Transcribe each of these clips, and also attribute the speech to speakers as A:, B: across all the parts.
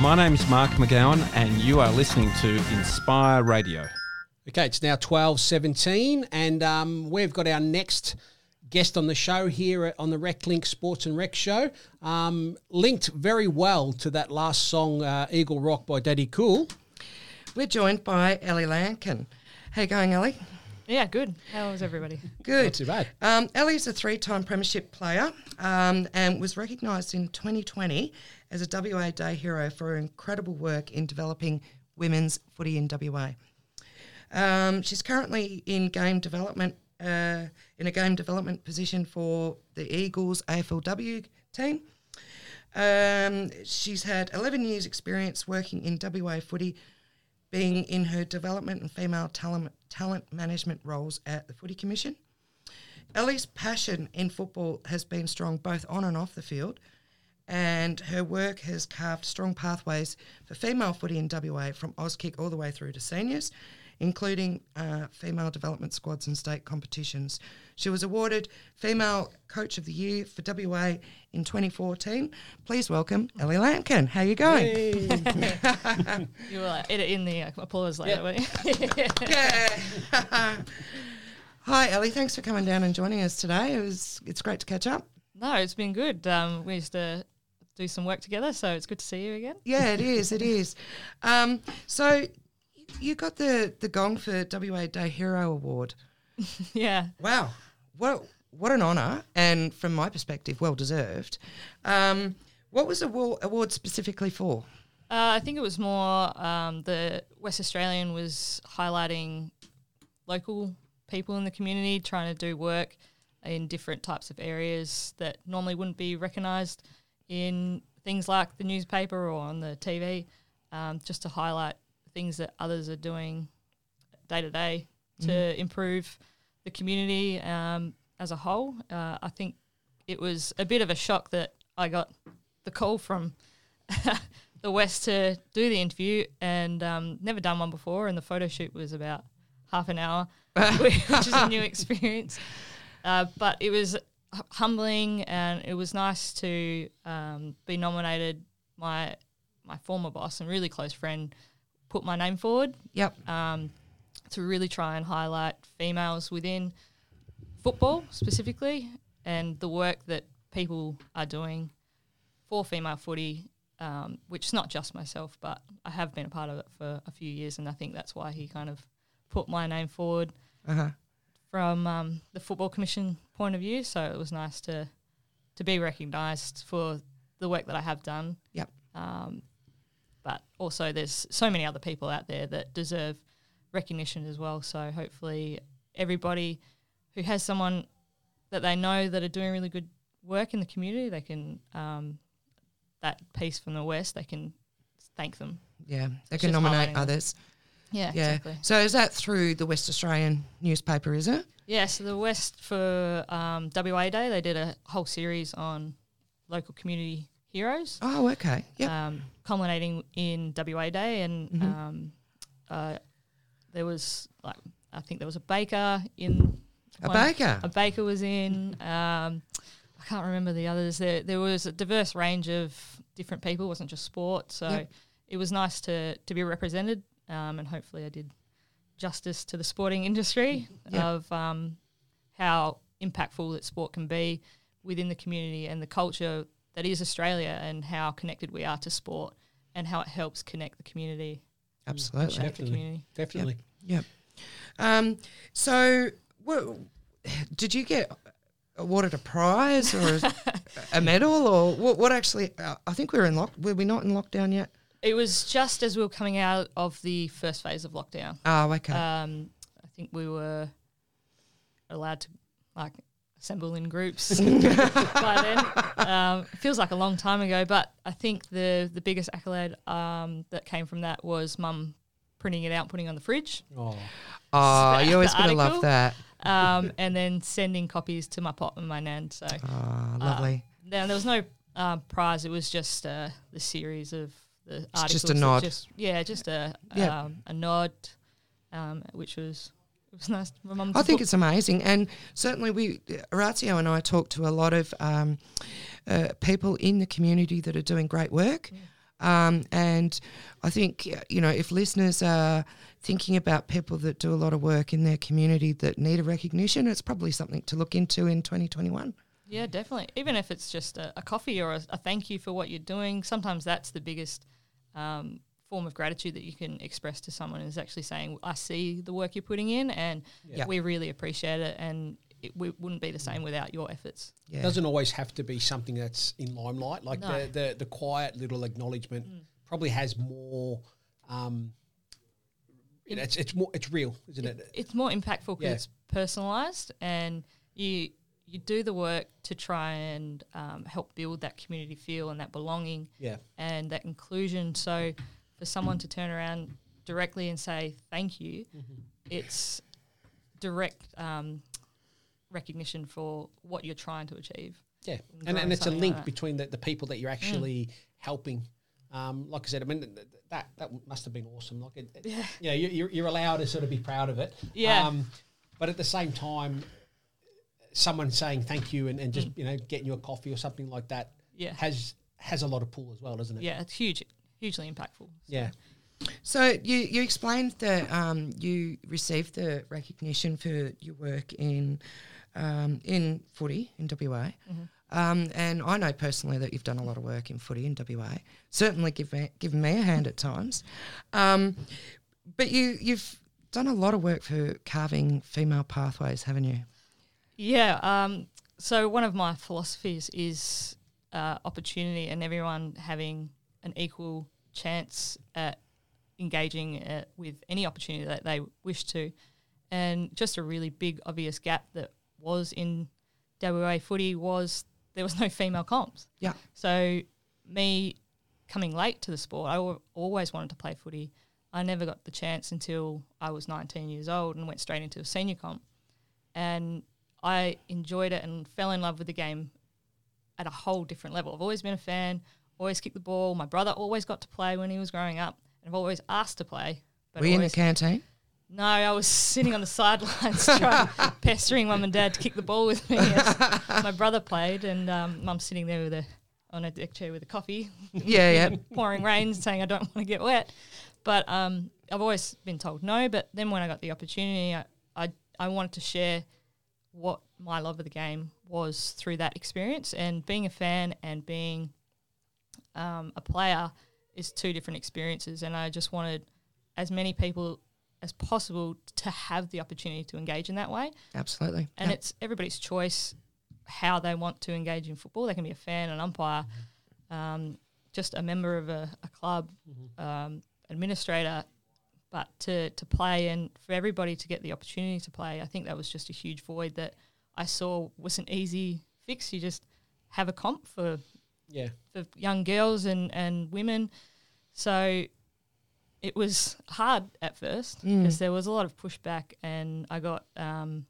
A: My name's Mark McGowan, and you are listening to Inspire Radio.
B: Okay, it's now twelve seventeen, and um, we've got our next guest on the show here on the RecLink Sports and Rec Show. Um, linked very well to that last song, uh, Eagle Rock by Daddy Cool.
C: We're joined by Ellie Lankin. How you going, Ellie?
D: Yeah, good. How was everybody?
C: Good.
B: Not too bad.
C: Um, Ellie's a three-time premiership player um, and was recognised in 2020 as a WA Day hero for her incredible work in developing women's footy in WA. Um, she's currently in game development uh, in a game development position for the Eagles AFLW team. Um, she's had 11 years' experience working in WA footy, being in her development and female talent, talent management roles at the Footy Commission. Ellie's passion in football has been strong both on and off the field, and her work has carved strong pathways for female footy in WA from Auskick all the way through to seniors, including uh, female development squads and state competitions. She was awarded Female Coach of the Year for WA in 2014. Please welcome Ellie Lankin. How are you going?
D: You were uh, edit in the uh, applause later, won't you?
C: Yeah. Hi, Ellie. Thanks for coming down and joining us today. It was it's great to catch up.
D: no, it's been good. Um, we used to do some work together, so it's good to see you again.
C: Yeah, it is. It is. Um, so you got the the Gong for WA Day Hero Award.
D: yeah.
C: Wow, what what an honour, and from my perspective, well deserved. Um, what was the award, specifically for?
D: Uh, I think it was more um, the West Australian was highlighting local people in the community trying to do work in different types of areas that normally wouldn't be recognised in things like the newspaper or on the TV, um, just to highlight things that others are doing day to day to improve the community um, as a whole. Uh, I think it was a bit of a shock that I got the call from the West to do the interview and um, never done one before. And the photo shoot was about half an hour, which is a new experience. Uh, but it was humbling and it was nice to um, be nominated. My my former boss and really close friend put my name forward
C: Yep.
D: um, to really try and highlight females within football specifically and the work that people are doing for female footy, um, which is not just myself, but I have been a part of it for a few years, and I think that's why he kind of put my name forward
C: Uh-huh.
D: from um, the football commission point of view. So it was nice to to be recognised for the work that I have done.
C: Yep.
D: Um, but also, there's so many other people out there that deserve recognition as well. So hopefully, everybody who has someone that they know that are doing really good work in the community, they can um, that piece from the west, they can thank them.
C: Yeah. They
D: It's
C: can nominate
D: them.
C: others.
D: Yeah,
C: Yeah.
D: exactly.
C: So is that through the West Australian newspaper? Is it?
D: Yeah, so the West for um, WA Day, they did a whole series on local community heroes,
C: Oh, okay. Yep.
D: um, culminating in WA Day, and
C: Mhm.
D: um, uh, there was like I think there was a baker in
C: a baker.
D: A baker was in. Um, I can't remember the others. There there was a diverse range of different people. It wasn't just sport, so
C: Yep.
D: it was nice to to be represented, um, and hopefully I did justice to the sporting industry
C: Yep.
D: of um, how impactful that sport can be within the community and the culture that is Australia, and how connected we are to sport, and how it helps connect the community.
C: Absolutely.
D: shape the
B: Definitely.
D: community.
B: Definitely.
C: Yep. Um, so, what, did you get awarded a prize or a, a medal or what? What actually? Uh, I think we were in lock. Were we not in lockdown yet?
D: It was just as we were coming out of the first phase of lockdown.
C: Oh, okay.
D: Um, I think we were allowed to like assemble in groups by then. Um, it feels like a long time ago, but I think the the biggest accolade um, that came from that was mum printing it out, and putting it on the fridge,
B: Oh,
C: oh,
D: the-
C: you always
D: the
C: gotta love that.
D: um, and then sending copies to my pop and my nan. So
C: Oh, lovely.
D: now there was no uh, prize; it was just uh, the series of the articles.
C: just a nod.
D: Just, yeah, just a
C: Yeah.
D: um, a nod, um, which was it was nice.
C: I think it's amazing, and certainly we, Orazio and I talk to a lot of um, uh, people in the community that are doing great work, um, and I think you know if listeners are thinking about people that do a lot of work in their community that need a recognition, it's probably something to look into in 2021.
D: Yeah, definitely. Even if it's just a, a coffee or a, a thank you for what you're doing, sometimes that's the biggest um, form of gratitude that you can express to someone is actually saying, "I see the work you're putting in, and
C: Yeah.
D: we really appreciate it, and it we wouldn't be the same without your efforts."
C: Yeah,
B: doesn't always have to be something that's in limelight. Like
D: No.
B: the, the the quiet little acknowledgement probably has more. Um, you know, it's it's more it's real, isn't it?
D: It's more impactful because
B: Yeah.
D: it's personalized, and you you do the work to try and um, help build that community feel and that belonging
B: Yeah,
D: and that inclusion. So for someone to turn around directly and say thank you, it's direct um, recognition for what you're trying to achieve.
B: yeah,
D: and
B: and and it's a link
D: like
B: between the, the people that you're actually helping. Um, like I said, I mean th- th- that that must have been awesome. Like, it, it-
D: Yeah.
B: you know, you, you're you're allowed to sort of be proud of it.
D: Yeah.
B: Um, but at the same time, someone saying thank you and, and
D: Mm.
B: just you know getting you a coffee or something like that
D: Yeah.
B: has has a lot of pull as well, doesn't it?
D: Yeah, it's huge, hugely impactful.
B: Yeah.
C: So you you explained that um, you received the recognition for your work in um, in footy in WA, um, and I know personally that you've done a lot of work in footy in WA. Certainly, give me, given me a hand at times, um, but you you've done a lot of work for carving female pathways, haven't you?
D: Yeah. Um, so one of my philosophies is uh, opportunity and everyone having an equal chance at engaging uh, with any opportunity that they wish to. And just a really big, obvious gap that was in WA footy was there was no female comps.
C: Yeah.
D: So me coming late to the sport, I always wanted to play footy. I never got the chance until I was 19 years old and went straight into a senior comp. And I enjoyed it and fell in love with the game at a whole different level. I've always been a fan, always kicked the ball. My brother always got to play when he was growing up, and I've always asked to play. But
C: Were you in the canteen?
D: no, I was sitting on the sidelines trying, pestering mum and dad to kick the ball with me. As my brother played, and um, mum's sitting there with a on a deck chair with a coffee,
C: Yeah, yeah.
D: pouring rain, saying I don't want to get wet. But um, I've always been told no. But then when I got the opportunity, I, I I wanted to share what my love of the game was through that experience, and being a fan and being um, a player is two different experiences. And I just wanted as many people as possible to have the opportunity to engage in that way.
C: Absolutely.
D: And
C: Yeah.
D: it's everybody's choice how they want to engage in football. They can be a fan, an umpire, um, just a member of a, a club, um, administrator. But to, to play and for everybody to get the opportunity to play, I think that was just a huge void that I saw was an easy fix. You just have a comp for
B: Yeah.
D: for young girls and, and women. So it was hard at first
C: Mm.
D: because there was a lot of pushback, and I got um,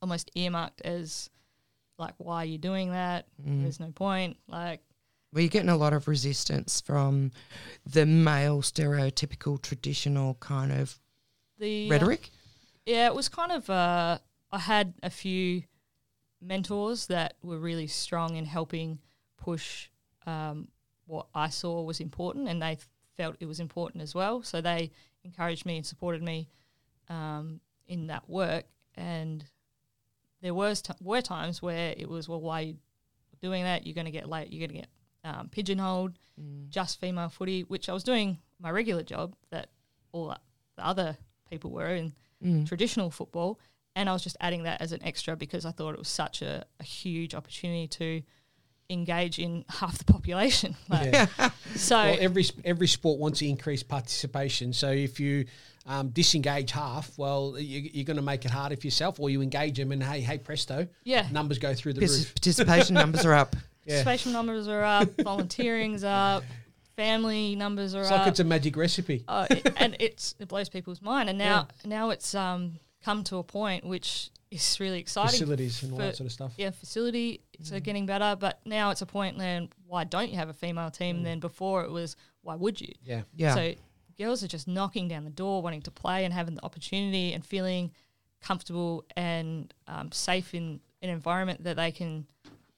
D: almost earmarked as like, "Why are you doing that?
C: Mm.
D: There's no point." Like,
C: Were you getting a lot of resistance from the male stereotypical traditional kind of
D: the uh,
C: rhetoric?
D: Yeah, it was kind of. Uh, I had a few mentors that were really strong in helping push um, what I saw was important, and they felt it was important as well. So they encouraged me and supported me um, in that work. And there was t- were times where it was, well, why are you doing that? You're going to get late. You're going to get um, pigeonholed.
C: Mm.
D: Just female footy, which I was doing my regular job that all the other people were in
C: Mm.
D: traditional football, and I was just adding that as an extra because I thought it was such a, a huge opportunity to engage in half the population. Like,
B: Yeah.
D: So
B: well, every every sport wants to increase participation. So if you um, disengage half, well, you, you're going to make it harder for yourself, or you engage them, and hey, hey, presto,
D: yeah,
B: numbers go through the
C: Partic-
B: roof.
C: Participation numbers are up.
B: Yeah.
D: participation numbers are up, volunteering's up, family numbers are
B: It's
D: up.
B: like it's a magic recipe.
D: uh, it, and it's it blows people's mind. And now now it's um, come to a point which is really exciting.
B: Facilities and all that sort of stuff.
D: yeah, facility it's uh, getting better, but now it's a point then why don't you have a female team? Then before it was why would you?
B: Yeah.
C: Yeah.
D: So girls are just knocking down the door, wanting to play and having the opportunity and feeling comfortable and um, safe in an environment that they can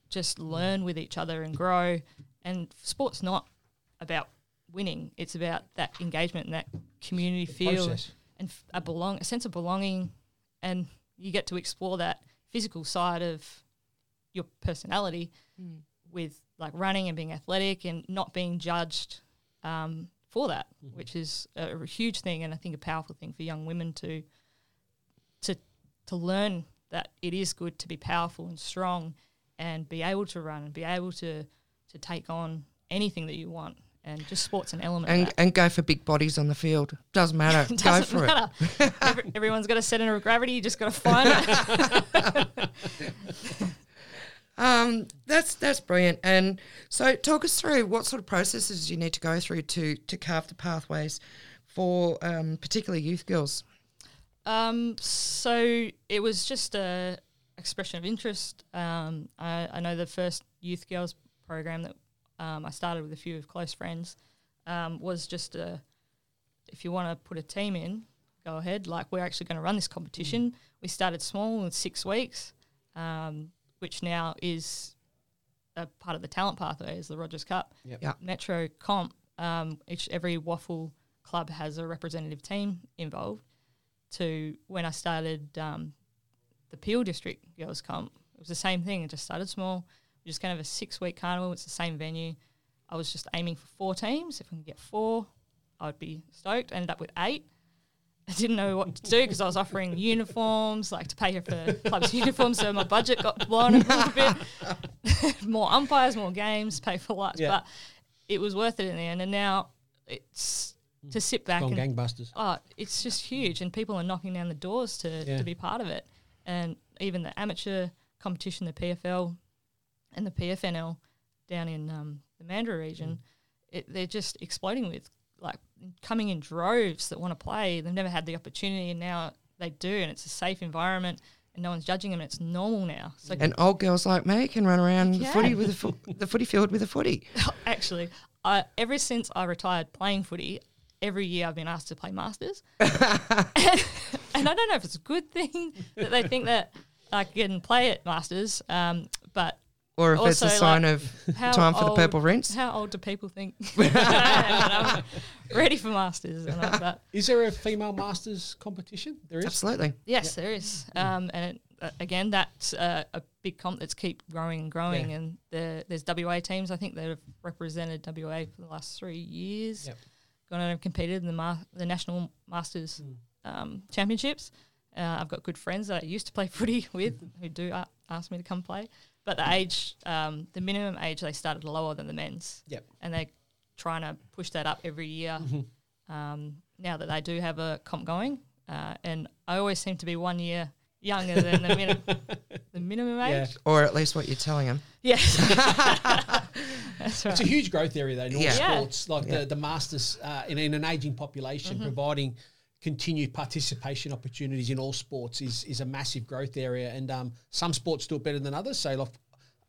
D: just learn with each other and grow. And sport's not about winning; it's about that engagement and that community feel
B: Process.
D: and f- a belong a sense of belonging, and you get to explore that physical side of your personality with like running and being athletic and not being judged um, for that, which is a, a huge thing and I think a powerful thing for young women to to to learn that it is good to be powerful and strong and be able to run and be able to to take on anything that you want and just sports an element
C: And, and go for big bodies on the field. Doesn't matter.
D: Doesn't
C: for it.
D: matter. Every, everyone's got a center of gravity. You just got to find it.
C: Um, that's that's brilliant. And so, talk us through what sort of processes you need to go through to to carve the pathways for um, particularly youth girls.
D: Um, so it was just a expression of interest. Um, I, I know the first youth girls program that um, I started with a few of close friends um, was just a if you want to put a team in, go ahead. Like we're actually going to run this competition. We started small with six weeks, um, which now is a part of the talent pathway is the Rogers Cup.
B: Yep.
C: Yeah.
D: Metro Comp. Um, each every WAFL club has a representative team involved. To when I started um, the Peel District Girls Comp, it was the same thing. It just started small. We just kind of a six week carnival. It's the same venue. I was just aiming for four teams. If I can get four, I would be stoked. I ended up with eight. I didn't know what to do because I was offering uniforms, like to pay for clubs' uniforms, so my budget got blown a little bit. more umpires, more games, pay for lights,
B: Yeah.
D: but it was worth it in the end. And now it's to mm. sit back
B: Gone
D: and
B: gangbusters.
D: oh, it's just huge, and people are knocking down the doors to,
B: Yeah.
D: to be part of it. And even the amateur competition, the PFL and the PFNL down in um, the Mandurah region, it, they're just exploding with like coming in droves that want to play. They've never had the opportunity, and now they do, and it's a safe environment, and no one's judging them. And it's normal now. So
C: And old girls like me can run around the footy with a fo- the footy field with a footy.
D: actually, I, ever since I retired playing footy, every year I've been asked to play masters, and I don't know if it's a good thing that they think that I can play at masters, um, but
C: Or if it's a sign
D: like,
C: of time for the purple rinse.
D: How old do people think I'm ready for masters? And all that.
B: Is there a female masters competition? There is.
C: Absolutely.
D: Yes, there is, um, and it, uh, again, that's uh, a big comp that's keep growing and growing.
B: Yeah.
D: And the, there's WA teams I think that have represented WA for the last three years.
B: Yep.
D: Gone out and competed in the ma- the national masters um, championships. Uh, I've got good friends that I used to play footy with who do a- ask me to come play. But the age, um, the minimum age, they started lower than the men's
B: Yep.
D: and they're trying to push that up every year. Um, now that they do have a comp going, uh, and I always seem to be one year younger than the, minim- the minimum
B: Yeah.
D: age.
C: Or at least what you're telling them.
D: Yes, that's right.
B: It's a huge growth area though in all
C: Yeah.
D: Yeah.
B: sports, like
C: Yeah.
B: the, the masters uh, in, in an aging population,
D: Mm-hmm.
B: providing continued participation opportunities in all sports is is a massive growth area. And um, some sports do it better than others. So like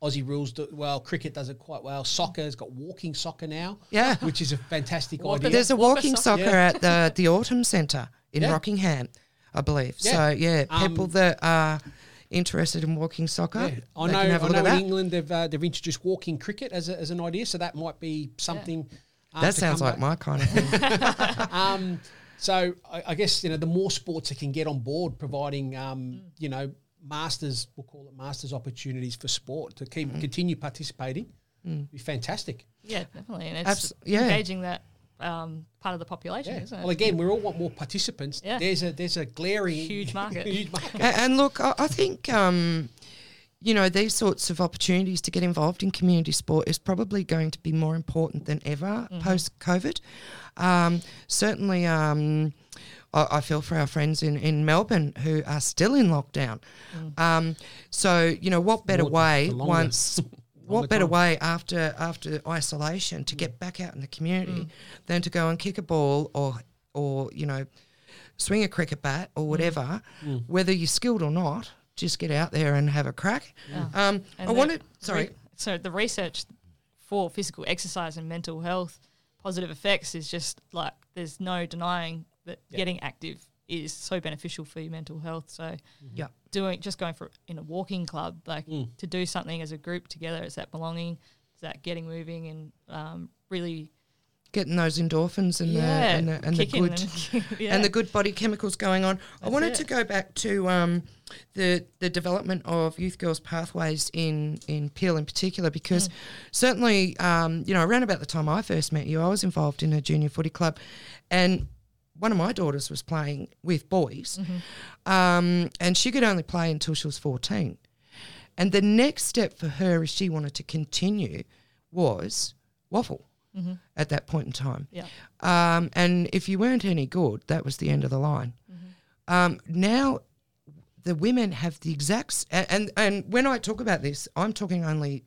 B: Aussie rules do it well, cricket does it quite well. Soccer's got walking soccer now,
C: Yeah.
B: which is a fantastic
D: Walker-
B: idea.
C: There's a
D: Walker
C: walking
D: soccer.
C: soccer at the the Autumn Centre in
B: Yeah.
C: Rockingham, I believe.
B: Yeah.
C: So yeah,
B: Um,
C: people that are interested in walking soccer,
B: Yeah. I know.
C: can have a
B: I
C: look
B: know.
C: at
B: In
C: that.
B: England, they've uh, they've introduced walking cricket as, a, as an idea, so that might be something. um,
C: That sounds like
B: back.
C: my kind of thing.
B: Um, so I, I guess you know the more sports that can get on board, providing um,
C: Mm.
B: you know masters, we'll call it masters opportunities for sport to
C: Mm.
B: keep continue participating, be fantastic.
D: yeah, definitely, and it's
C: Abs- yeah.
D: engaging that um, part of the population,
B: Yeah.
D: isn't it?
B: Well, again, we all want more participants.
D: Yeah.
B: There's a there's a glaring
D: Huge market.
B: huge market.
C: A- and look, I, I think um, you know these sorts of opportunities to get involved in community sport is probably going to be more important than ever post COVID. Um, certainly, um, I, I feel for our friends in, in Melbourne who are still in lockdown. Um, so you know, what better
B: More-
C: way once? What better
B: time.
C: way after after isolation to get back out in the community than to go and kick a ball or or you know swing a cricket bat or whatever, whether you're skilled or not, just get out there and have a crack.
D: Yeah.
C: Um, I
D: the
C: wanted, sorry,
D: re- so the research for physical exercise and mental health positive effects is just like there's no denying that
B: Yeah.
D: getting active is so beneficial for your mental health. So
C: Yeah.
D: doing just going for in a walking club, like
B: Mm.
D: to do something as a group together, it's that belonging, it's that getting moving and um, really
C: Getting those endorphins and
D: yeah,
C: the and the, and the good
D: and, yeah.
C: and the good body chemicals going on. I wanted
D: it.
C: to go back to um, the the development of youth girls pathways in in Peel in particular because
D: Mm.
C: certainly um, you know around about the time I first met you, I was involved in a junior footy club, and one of my daughters was playing with boys,
D: Mm-hmm.
C: um, and she could only play until she was fourteen. And the next step for her, if she wanted to continue, was WAFL
D: Mm-hmm.
C: at that point in time.
D: yeah,
C: Um, and if you weren't any good, that was the end of the line. Um, now, the women have the exact and, and and when I talk about this, I'm talking only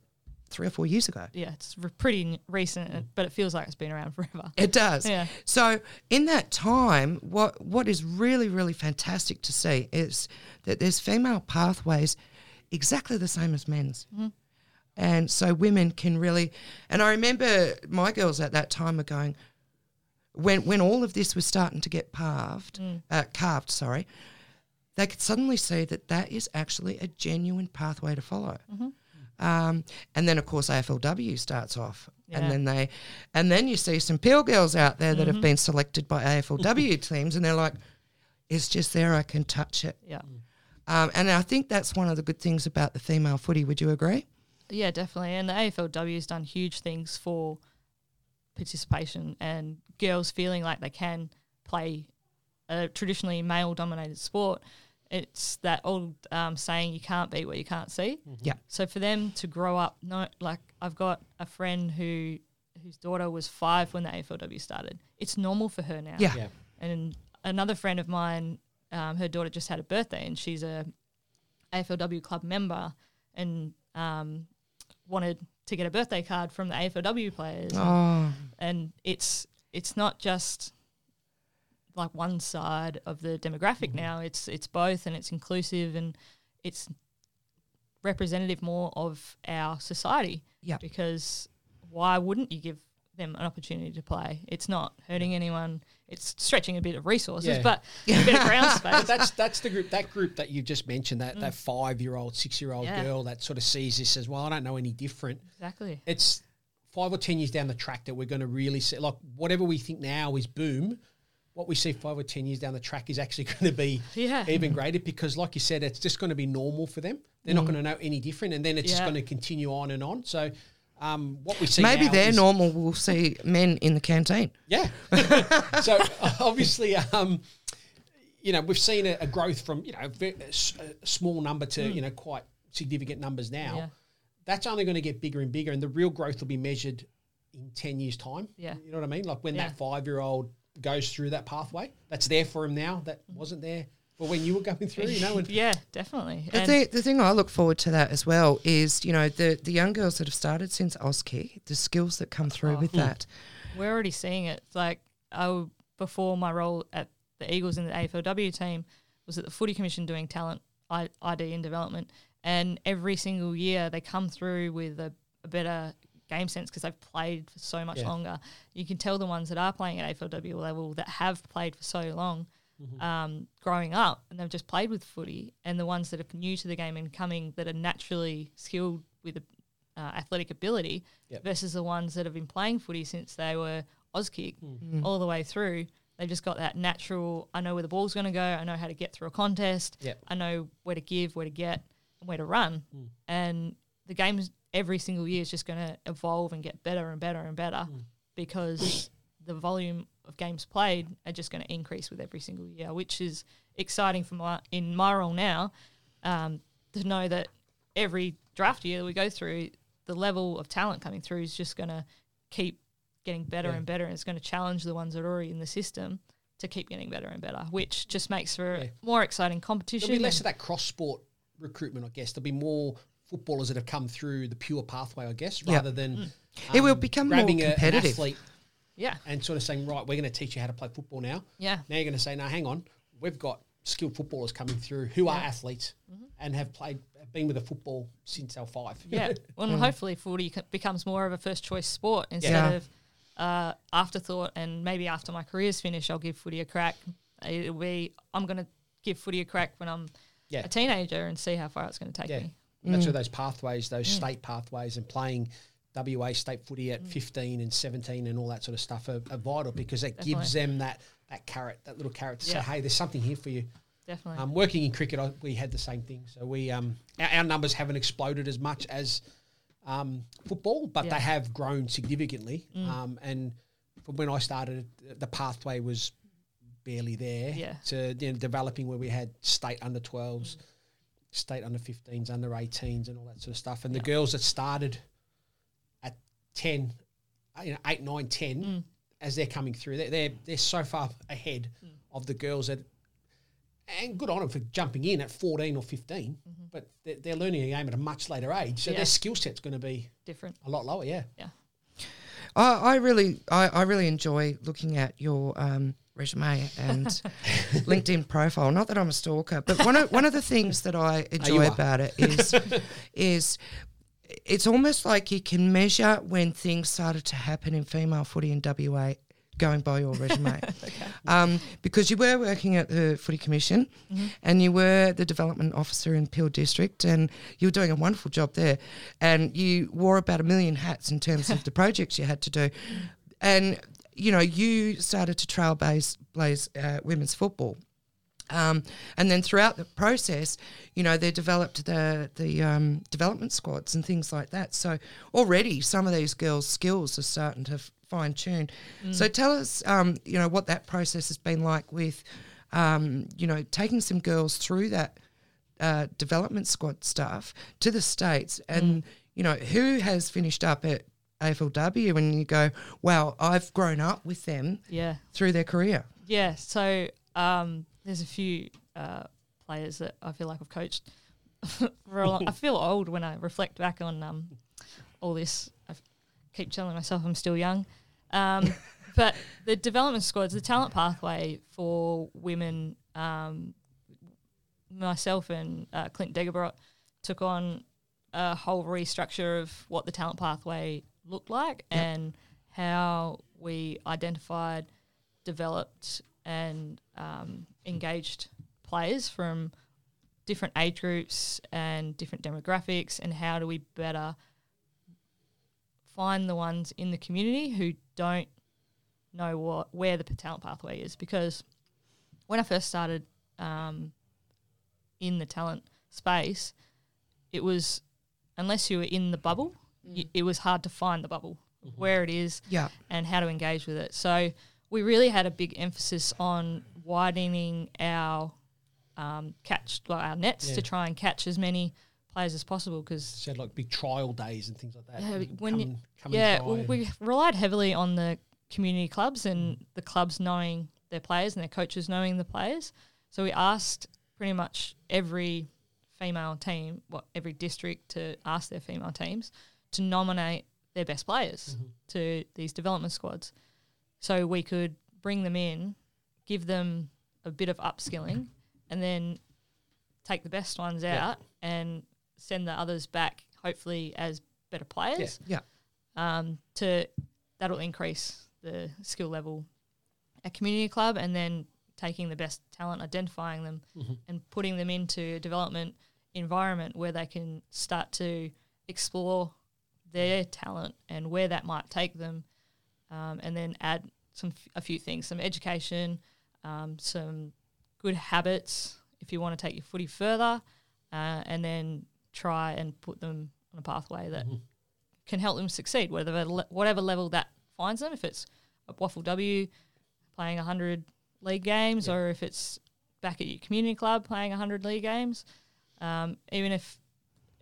C: three or four years ago.
D: yeah, it's re- pretty recent, but it feels like it's been around forever.
C: It does.
D: Yeah.
C: So in that time, what what is really really fantastic to see is that there's female pathways exactly the same as men's. And so women can really, and I remember my girls at that time were going, when when all of this was starting to get carved, uh, carved, sorry, they could suddenly see that that is actually a genuine pathway to follow. Um, and then of course AFLW starts off,
D: Yeah.
C: and then they, and then you see some Peel girls out there that have been selected by AFLW teams, and they're like, it's just there, I can touch it.
D: Yeah,
C: Um, and I think that's one of the good things about the female footy. Would you agree?
D: Yeah, definitely. And the AFLW has done huge things for participation and girls feeling like they can play a traditionally male-dominated sport. It's that old um, saying, "You can't beat what you can't see."
C: Yeah.
D: So for them to grow up, no, like I've got a friend who whose daughter was five when the AFLW started. It's normal for her now.
C: Yeah.
B: Yeah.
D: And another friend of mine, um, her daughter just had a birthday, and she's a AFLW club member, and um, wanted to get a birthday card from the AFLW players.
C: Oh,
D: And it's it's not just like one side of the demographic
C: Mm-hmm.
D: now. It's it's both, and it's inclusive, and it's representative more of our society.
C: Yeah.
D: Because why wouldn't you give them an opportunity to play? It's not hurting anyone. It's stretching a bit of resources,
B: Yeah.
D: but a bit of ground
B: But
D: space.
B: that's that's the group that group that you've just mentioned that that five year old six year old
D: Mm. Yeah.
B: girl that sort of sees this as well. I don't know any different.
D: Exactly.
B: It's five or ten years down the track that we're going to really see like whatever we think now is boom. What we see five or ten years down the track is actually going to be
D: Yeah.
B: even greater because, like you said, it's just going to be normal for them. They're not going to know any different, and then it's just
D: Yeah.
B: going to continue on and on. So, um, what we see
C: maybe
B: now
C: they're
B: is-
C: normal. We'll see men in the canteen.
B: yeah. so obviously, um, you know, we've seen a, a growth from you know a, ve- a s- a small number to you know quite significant numbers now.
D: Yeah.
B: That's only going to get bigger and bigger, and the real growth will be measured in ten years' time.
D: Yeah.
B: you know what I mean. Like when
D: Yeah.
B: that five-year-old goes through that pathway, that's there for him now. That wasn't there for when you were going through. You know, and
D: yeah, definitely.
C: The,
D: And-
C: thing, the thing I look forward to that as well is, you know, the, the young girls that have started since Auskick, the skills that come through
D: Oh.
C: with that.
D: we're already seeing it. Like I w- before my role at the Eagles in the AFLW team was at the Footy Commission doing talent I- ID and development, and every single year they come through with a, a better game sense because they've played for so much
B: Yeah.
D: longer. You can tell the ones that are playing at AFLW level that have played for so long. Um, growing up, and they've just played with footy, and the ones that are new to the game and coming that are naturally skilled with uh, athletic ability,
B: Yep.
D: versus the ones that have been playing footy since they were Auskick
B: Mm.
D: all the way through. They've just got that natural. I know where the ball's going to go. I know how to get through a contest.
B: Yep.
D: I know where to give, where to get, and where to run.
B: Mm.
D: And the game's every single year is just going to evolve and get better and better and better
B: Mm.
D: because the volume of games played are just going to increase with every single year, which is exciting for my in my role now um, to know that every draft year that we go through, the level of talent coming through is just going to keep getting better
B: Yeah.
D: and better, and it's going to challenge the ones that are already in the system to keep getting better and better, which just makes for
B: Yeah.
D: more exciting competition.
B: There'll be less of that cross sport recruitment, I guess. There'll be more footballers that have come through the pure pathway, I guess,
C: Yeah.
B: rather than
D: Mm.
C: It will
B: um,
C: become more
B: grabbing an
C: competitive.
B: Athlete
D: yeah,
B: and sort of saying, right, we're going to teach you how to play football now.
D: yeah,
B: Now you're going to say, no, hang on, we've got skilled footballers coming through who are
D: Yeah. Mm-hmm.
B: athletes and have played, have been with the football since they're five.
D: yeah. Well, and hopefully, footy becomes more of a first choice sport instead
C: Yeah.
D: of uh, afterthought, and maybe after my career's finished, I'll give footy a crack. It'll be I'm going to give footy a crack when I'm
B: Yeah.
D: a teenager and see how far it's going to take
B: Yeah,
D: me.
B: that's where those pathways, those state pathways, and playing WA state footy
D: Mm.
B: at 15 and 17 and all that sort of stuff are, are vital because it gives them that that carrot, that little carrot to
D: Yeah.
B: say, hey, there's something here for you.
D: Definitely.
B: Um, working in cricket, I, we had the same thing. So we um, our, our numbers haven't exploded as much as um, football, but
D: Yeah.
B: they have grown significantly.
D: Mm.
B: Um, and from when I started, the pathway was barely there.
D: Yeah.
B: To you know, developing where we had state under 12s, state under 15s, under 18s, and all that sort of stuff. And the girls that started at 10, uh, you know, 8, 9, 10,
D: Mm.
B: as they're coming through, they're, they're, they're so far ahead
D: Mm.
B: of the girls that and good on them for jumping in at 14 or 15, but they're, they're learning a game at a much later age. So
D: Mm-hmm. Yeah.
B: their skill set's going to be
D: Different.
B: a lot lower, yeah.
D: Yeah.
C: I, I really, I, I really enjoy looking at your um, resume and LinkedIn profile. Not that I'm a stalker, but one of one of the things that I enjoy
B: are.
C: about it is is it's almost like you can measure when things started to happen in female footy in WA. Going by your resume, um, because you were working at the Footy Commission, and you were the development officer in Peel District, and you were doing a wonderful job there, and you wore about a million hats in terms of the projects you had to do, and you know you started to trailblaze blaze uh, women's football. Um, and then throughout the process, you know, they developed the the um, development squads and things like that. So already some of these girls' skills are starting to fine tune. So tell us, um, you know, what that process has been like with, um, you know, taking some girls through that uh, development squad stuff to the states, and you know, who has finished up at AFLW, and you go, wow, I've grown up with them
D: Yeah.
C: through their career.
D: Yeah, so um, there's a few uh, players that I feel like I've coached for a long. I feel old when I reflect back on um, all this. I keep telling myself I'm still young, um, but the development squads, the talent pathway for women, um, myself and uh, Clint Degebrot took on a whole restructure of what the talent pathway looked like and how we identified developed and um, engaged players from different age groups and different demographics, and how do we better find the ones in the community who don't know what where the talent pathway is? Because when I first started um, in the talent space, it was unless you were in the bubble, y- it was hard to find the bubble where it is
C: Yeah.
D: and how to engage with it. So we really had a big emphasis on widening our um, catch, like our nets,
B: Yeah.
D: to try and catch as many players as possible. Because
B: So had like big trial days and things like that.
D: Yeah, when
B: come
D: you-
B: come
D: yeah, well, we relied heavily on the community clubs and the clubs knowing their players and their coaches knowing the players. So we asked pretty much every female team, what every district to ask their female teams to nominate their best players to these development squads. So we could bring them in, give them a bit of upskilling, and then take the best ones
B: Yeah.
D: out and send the others back, hopefully as better players
C: Yeah.
D: um, to that'll increase the skill level at community club and then taking the best talent identifying them and putting them into a development environment where they can start to explore their talent and where that might take them um, and then add some a few things some education um, some good habits if you want to take your footy further uh, and then try and put them on a pathway that can help them succeed, whatever whatever level that finds them. If it's a WAFLW playing hundred league games, or if it's back at your community club playing hundred league games, um, even if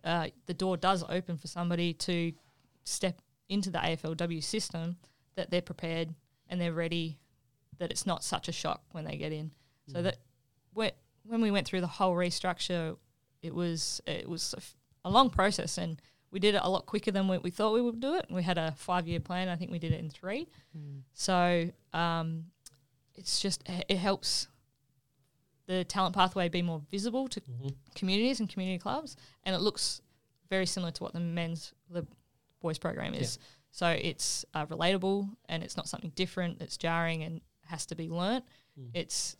D: uh, the door does open for somebody to step into the AFLW system, that they're prepared and they're ready. That it's not such a shock when they get in. So that when when we went through the whole restructure, it was it was a, f- a long process, and we did it a lot quicker than we, we thought we would do it. We had a five year plan. I think we did it in three. So um, it's just it helps the talent pathway be more visible to communities and community clubs, and it looks very similar to what the men's the boys program is. So it's uh, relatable and it's not something different that's jarring and has to be learnt.
B: Hmm.
D: It's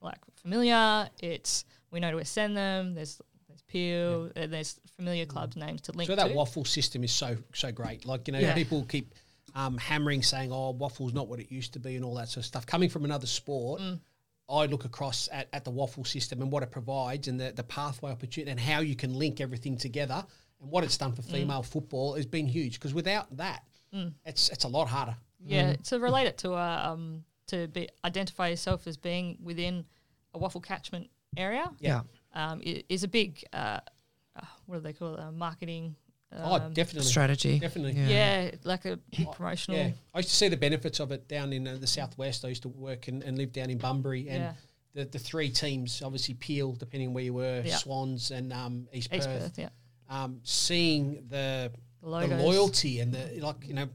D: like familiar. It's we know to send them. There's there's Peel. and There's familiar clubs names to link
B: Hmm. So that
D: to.
B: WAFL system is so so great. Like you know,
D: Yeah.
B: people keep um, hammering saying, "Oh, WAFL's not what it used to be," and all that sort of stuff. Coming from another sport,
D: Mm.
B: I look across at, at the WAFL system and what it provides, and the the pathway opportunity, and how you can link everything together, and what it's done
D: Mm.
B: for female football has been huge. Because without that, it's it's a lot harder.
D: Yeah, to relate it to a um, to be identify yourself as being within a WAFL catchment area
C: Yeah.
D: um, is a big uh, uh, what do they call it? Uh, marketing.
B: oh,
D: um,
B: definitely,
C: Strategy.
B: definitely.
D: yeah. like a promotional.
B: Yeah, I used to see the benefits of it down in uh, the southwest. I used to work and, and live down in Bunbury, and
D: Yeah.
B: the, the three teams, obviously Peel, depending on where you were,
D: Yeah.
B: Swans and um, East,
D: East
B: Perth.
D: Perth, yeah.
B: Um, seeing the,
D: The
B: the loyalty and the like, you know,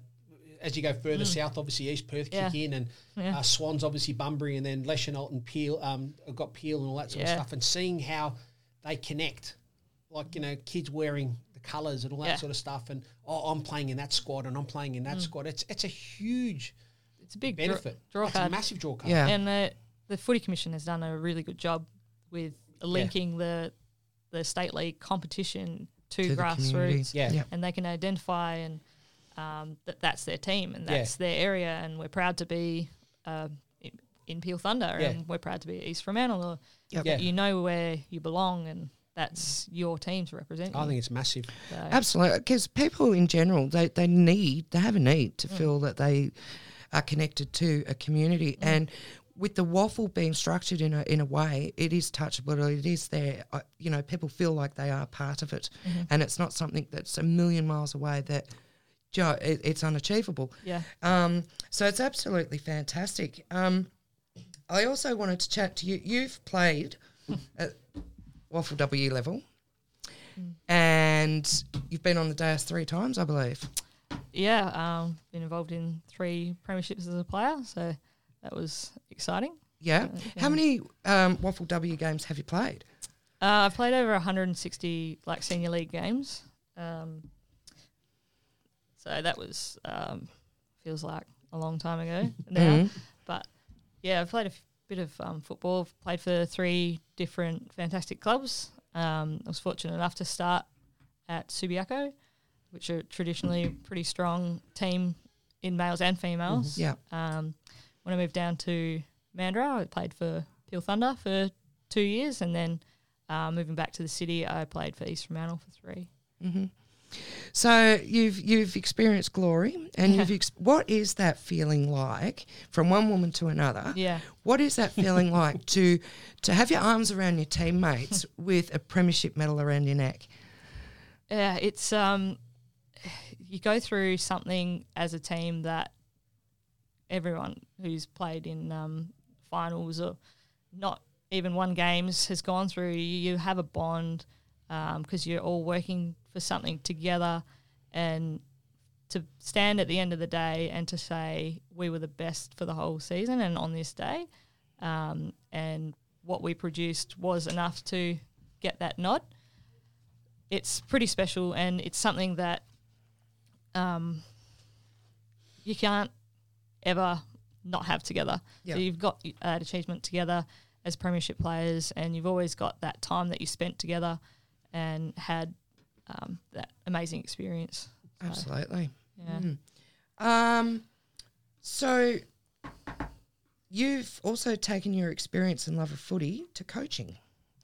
B: as you go further south, obviously East Perth
D: Mm. Yeah.
B: kick in, and
D: Yeah.
B: uh, Swans obviously Bunbury, and then Leschenault and Peel um, have got Peel and all that sort
D: Yeah.
B: of stuff, and seeing how they connect, like you know, kids wearing the colours and all that
D: Yeah.
B: sort of stuff, and oh, I'm playing in that squad and I'm playing in
D: Mm.
B: that squad. It's it's a huge
D: It's a big
B: benefit.
D: draw,
B: Oh, it's a massive draw card.
C: Yeah.
D: And the the footy commission has done a really good job with linking the the state league competition to,
C: To
D: grassroots.
B: Yeah.
C: Yeah.
D: and they can identify and um, that that's their team and
B: Yeah.
D: that's their area, and we're proud to be uh, in, in Peel Thunder,
B: Yeah.
D: and we're proud to be East Fremantle. Or
C: Yep.
B: Yeah.
D: You know where you belong, and that's your team to represent.
B: I
D: you.
B: think it's massive.
D: So,
C: Absolutely, because people in general they, they need they have a need to feel that they are connected to a community, and with the WAFL being structured in a in a way, it is touchable. It is there. uh, You know, people feel like they are part of it, and it's not something that's a million miles away. That know, it, it's unachievable.
D: yeah,
C: Um, so it's absolutely fantastic. Um, I also wanted to chat to you. You've played at WAFLW level, and you've been on the dais three times, I believe.
D: yeah. Um, been involved in three premierships as a player, so that was exciting.
C: Yeah.
D: Uh,
C: How many um, WAFLW games have you played?
D: Uh, I've played over 160 like senior league games. Um, so that was um, feels like a long time ago now.
C: Mhm.
D: But yeah, I've played a f- bit of um, football. I've played for three different fantastic clubs. Um, I was fortunate enough to start at Subiaco, which are traditionally a pretty strong team in males and females.
C: Yeah.
D: Um, when I moved down to Mandurah, I played for Peel Thunder for two years, and then uh, moving back to the city, I played for East Fremantle for three.
C: hmm So you've you've experienced glory, and
D: Yeah.
C: you've ex- what is that feeling like from one woman to another?
D: Yeah,
C: What is that feeling like to to have your arms around your teammates with a premiership medal around your neck?
D: yeah. It's um, you go through something as a team that everyone who's played in um, finals or not even won games has gone through. You have a bond because you're all working for something together, and to stand at the end of the day and to say we were the best for the whole season and on this day, um, and what we produced was enough to get that nod. It's pretty special, and it's something that um, you can't ever not have together.
C: Yeah.
D: So you've got that achievement together as premiership players, and you've always got that time that you spent together and had um, that amazing experience. So,
C: Absolutely.
D: Yeah.
C: Mm. Um, so you've also taken your experience and love of footy to coaching.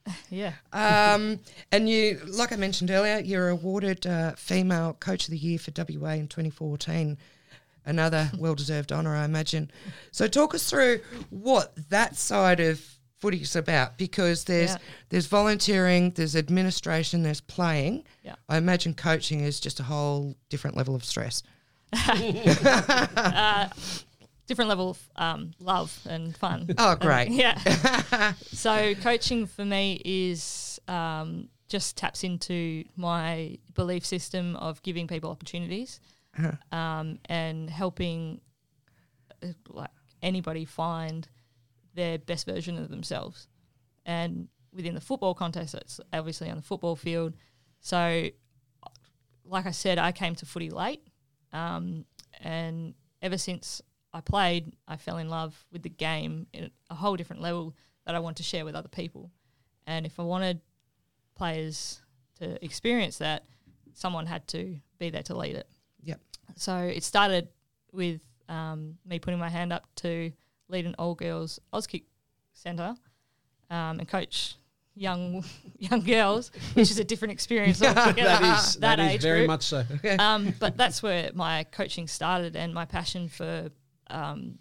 D: Yeah.
C: Um, and you, like I mentioned earlier, you're awarded uh, Female Coach of the Year for WA in 2014. Another well deserved honour, I imagine. So, talk us through what that side of footy is about because there's
D: Yeah.
C: there's volunteering, there's administration, there's playing.
D: Yeah.
C: I imagine coaching is just a whole different level of stress.
D: uh, different level of um, love and fun.
C: Oh, great.
D: Yeah. so coaching for me is um, just taps into my belief system of giving people opportunities
C: Uh-huh.
D: um, and helping uh, like anybody find their best version of themselves. And within the football context, it's obviously on the football field. So, like I said, I came to footy late. Um, and ever since I played, I fell in love with the game at a whole different level that I want to share with other people. And if I wanted players to experience that, someone had to be there to lead it.
C: Yep.
D: So it started with um, me putting my hand up to lead an all girls Auskick centre um, and coach young young girls, which is a different experience altogether.
B: that is that,
D: that
B: is
D: age
B: very
D: group.
B: much so.
D: um, but that's where my coaching started and my passion for, um,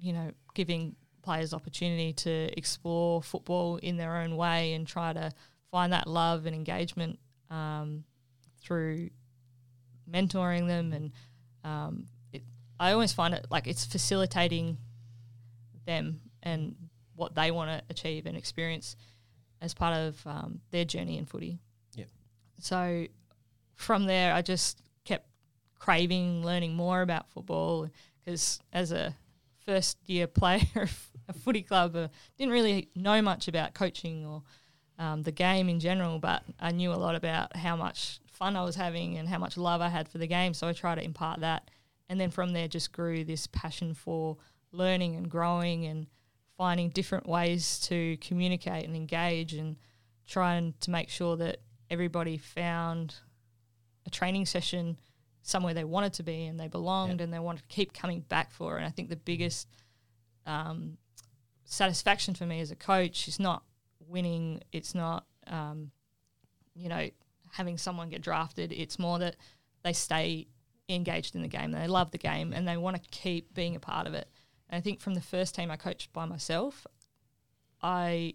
D: you know, giving players opportunity to explore football in their own way and try to find that love and engagement um, through mentoring them. And um, it, I always find it like it's facilitating them and what they want to achieve and experience as part of um, their journey in footy.
B: Yep.
D: So from there, I just kept craving learning more about football because as a first year player of a footy club, uh, didn't really know much about coaching or um, the game in general, but I knew a lot about how much fun I was having and how much love I had for the game. So I tried to impart that. And then from there, just grew this passion for learning and growing and finding different ways to communicate and engage and trying to make sure that everybody found a training session somewhere they wanted to be and they belonged and they wanted to keep coming back for. And I think the biggest um, satisfaction for me as a coach is not winning, it's not, um, you know, having someone get drafted. It's more that they stay engaged in the game, they love the game, and they want to keep being a part of it. And I think from the first team I coached by myself, I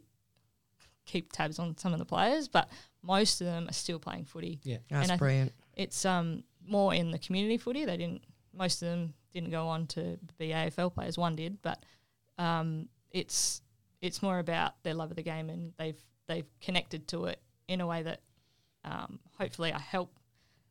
D: keep tabs on some of the players, but most of them are still playing footy.
B: Yeah.
C: That's
D: And I-
C: brilliant.
D: It's um more in the community footy. They didn't. Most of them didn't go on to be AFL players. One did, but um, it's it's more about their love of the game and they've they've connected to it in a way that um, hopefully I help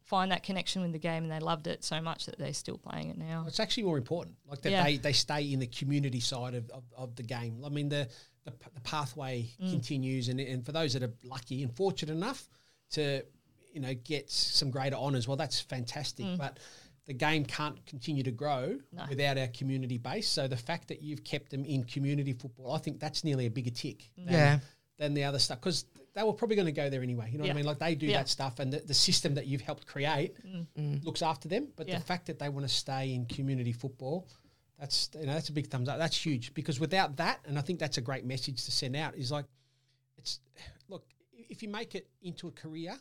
D: find that connection with the game and they loved it so much that they're still playing it now.
B: It's actually more important, like that
D: Yeah.
B: they, they stay in the community side of, of, of the game. I mean, the the, the pathway
D: Mm.
B: continues, and and for those that are lucky and fortunate enough to, you know, get some greater honours, well, that's fantastic. But the game can't continue to grow
D: Mm. No.
B: without our community base. So the fact that you've kept them in community football, I think that's nearly a bigger tick. Than,
C: Yeah.
B: Than the other stuff because they were probably going to go there anyway. You know what I mean? Like they do
D: Yeah.
B: that stuff, and the, the system that you've helped create mm. Mm. looks after them. But
D: Yeah.
B: the fact that they want to stay in community football, that's you know that's a big thumbs up. That's huge because without that, and I think that's a great message to send out. Is like, it's look if you make it into a career,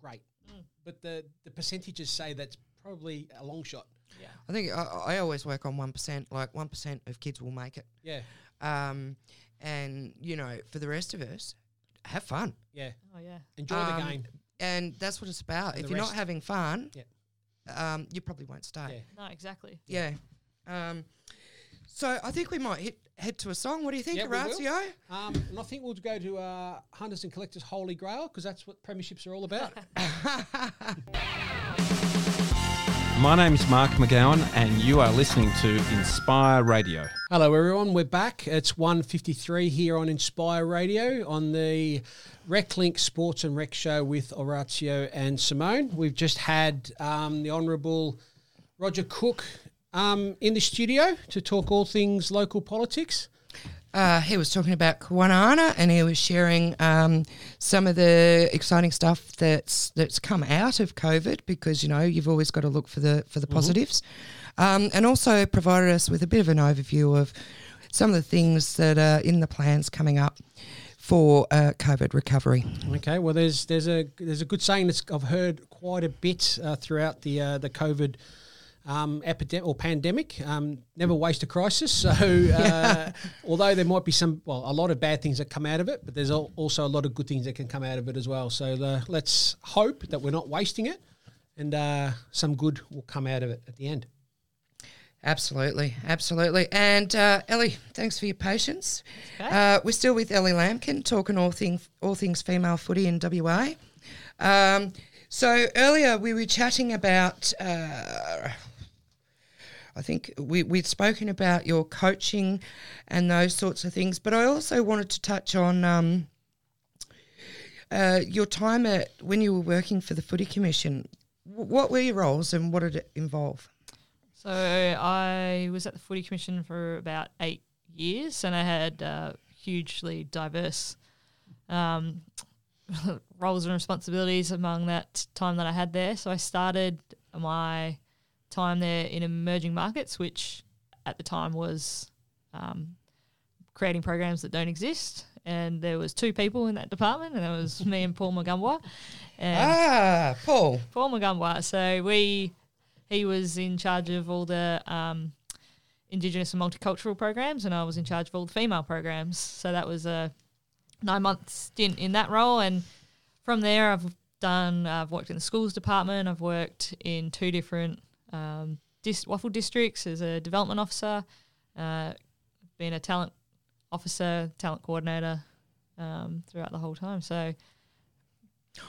B: great. Mm. But the the percentages say that's probably a long shot.
C: Yeah, I think I, I always work on one percent. Like one percent of kids will make it,
B: Yeah,
C: um, and you know, for the rest of us, have fun,
B: yeah.
D: Oh yeah,
B: Enjoy
C: Um,
B: the game.
C: and that's what it's about.
B: And
C: if
B: the
C: you're
B: rest-
C: not having fun,
B: Yeah.
C: um, you probably won't stay.
B: Yeah.
D: no, exactly.
C: Yeah. Um, so I think we might hit, head to a song. What do you think,
B: Yeah, we will.
C: Orazio?
B: Um, and I think we'll go to uh, Hunters and Collectors Holy Grail because that's what premierships are all about.
A: My name's Mark McGowan, and you are listening to Inspire Radio.
B: Hello, everyone. We're back. It's 1.53 here on Inspire Radio on the RecLink Sports and Rec Show with Orazio and Simone. We've just had um, the Honourable Roger Cook um, in the studio to talk all things local politics.
C: Uh, he was talking about Kwinana and he was sharing um, some of the exciting stuff that's that's come out of COVID because you know you've always got to look for the for the positives, um, and also provided us with a bit of an overview of some of the things that are in the plans coming up for uh, COVID recovery.
B: Okay, well, there's there's a there's a good saying that's I've heard quite a bit uh, throughout the uh, the COVID um, epidemic or pandemic. Um, never waste a crisis. So, uh, although there might be some, well, a lot of bad things that come out of it, but there's also a lot of good things that can come out of it as well. So, uh, let's hope that we're not wasting it, and uh, some good will come out of it at the end.
C: Absolutely, absolutely. And uh, Ellie, thanks for your patience.
D: Okay.
C: Uh, we're still with Ellie Lampkin, talking all things all things female footy in WA. Um, so earlier we were chatting about. Uh, I think we, we'd spoken about your coaching and those sorts of things, but I also wanted to touch on um, uh, your time at when you were working for the Footy Commission. what were your roles and what did it involve?
D: So I was at the Footy Commission for about eight years, and I had uh, hugely diverse um, roles and responsibilities among that time that I had there. So I started my time there in emerging markets, which at the time was um, creating programs that don't exist. And there was two people in that department, and that was me and Paul Magumba. And
C: Ah, Paul.
D: Paul Magumba. So we, he was in charge of all the um, Indigenous and multicultural programs, and I was in charge of all the female programs. So that was a nine month stint in that role, and from there I've done. I've worked in the schools department. I've worked in two different um, dis- WAFL districts as a development officer. Uh, been a talent officer, talent coordinator um, throughout the whole time. So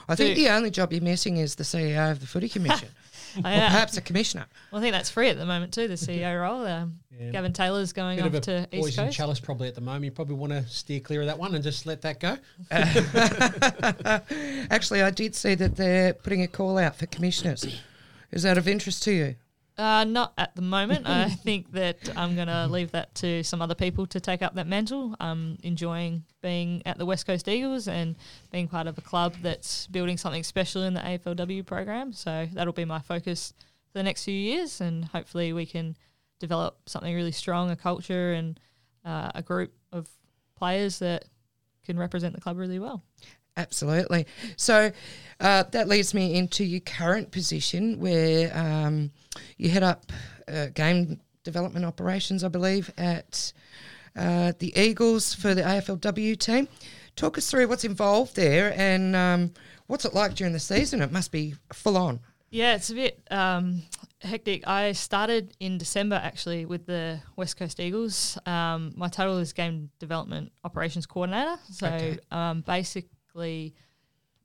C: I think the only job you're missing is the CEO of the Footy Commission, or perhaps a commissioner.
D: Well, I think that's free at the moment too. The CEO role. Um,
B: Yeah.
D: Gavin Taylor's going
B: Bit
D: off
B: of a
D: to East Coast.
B: chalice probably at the moment. You probably want to steer clear of that one and just let that go.
C: Actually, I did see that they're putting a call out for commissioners. Is that of interest to you?
D: Uh, not at the moment. I think that I'm going to leave that to some other people to take up that mantle. I'm enjoying being at the West Coast Eagles and being part of a club that's building something special in the AFLW program. So that'll be my focus for the next few years, and hopefully we can develop something really strong, a culture and uh, a group of players that can represent the club really well.
C: Absolutely. So uh, that leads me into your current position where um, you head up uh, game development operations, I believe, at uh, the Eagles for the AFLW team. Talk us through what's involved there and um, what's it like during the season. It must be full on.
D: Yeah, it's a bit um, hectic. I started in December actually with the West Coast Eagles. Um, my title is Game Development Operations Coordinator. So
C: Okay.
D: um, basically,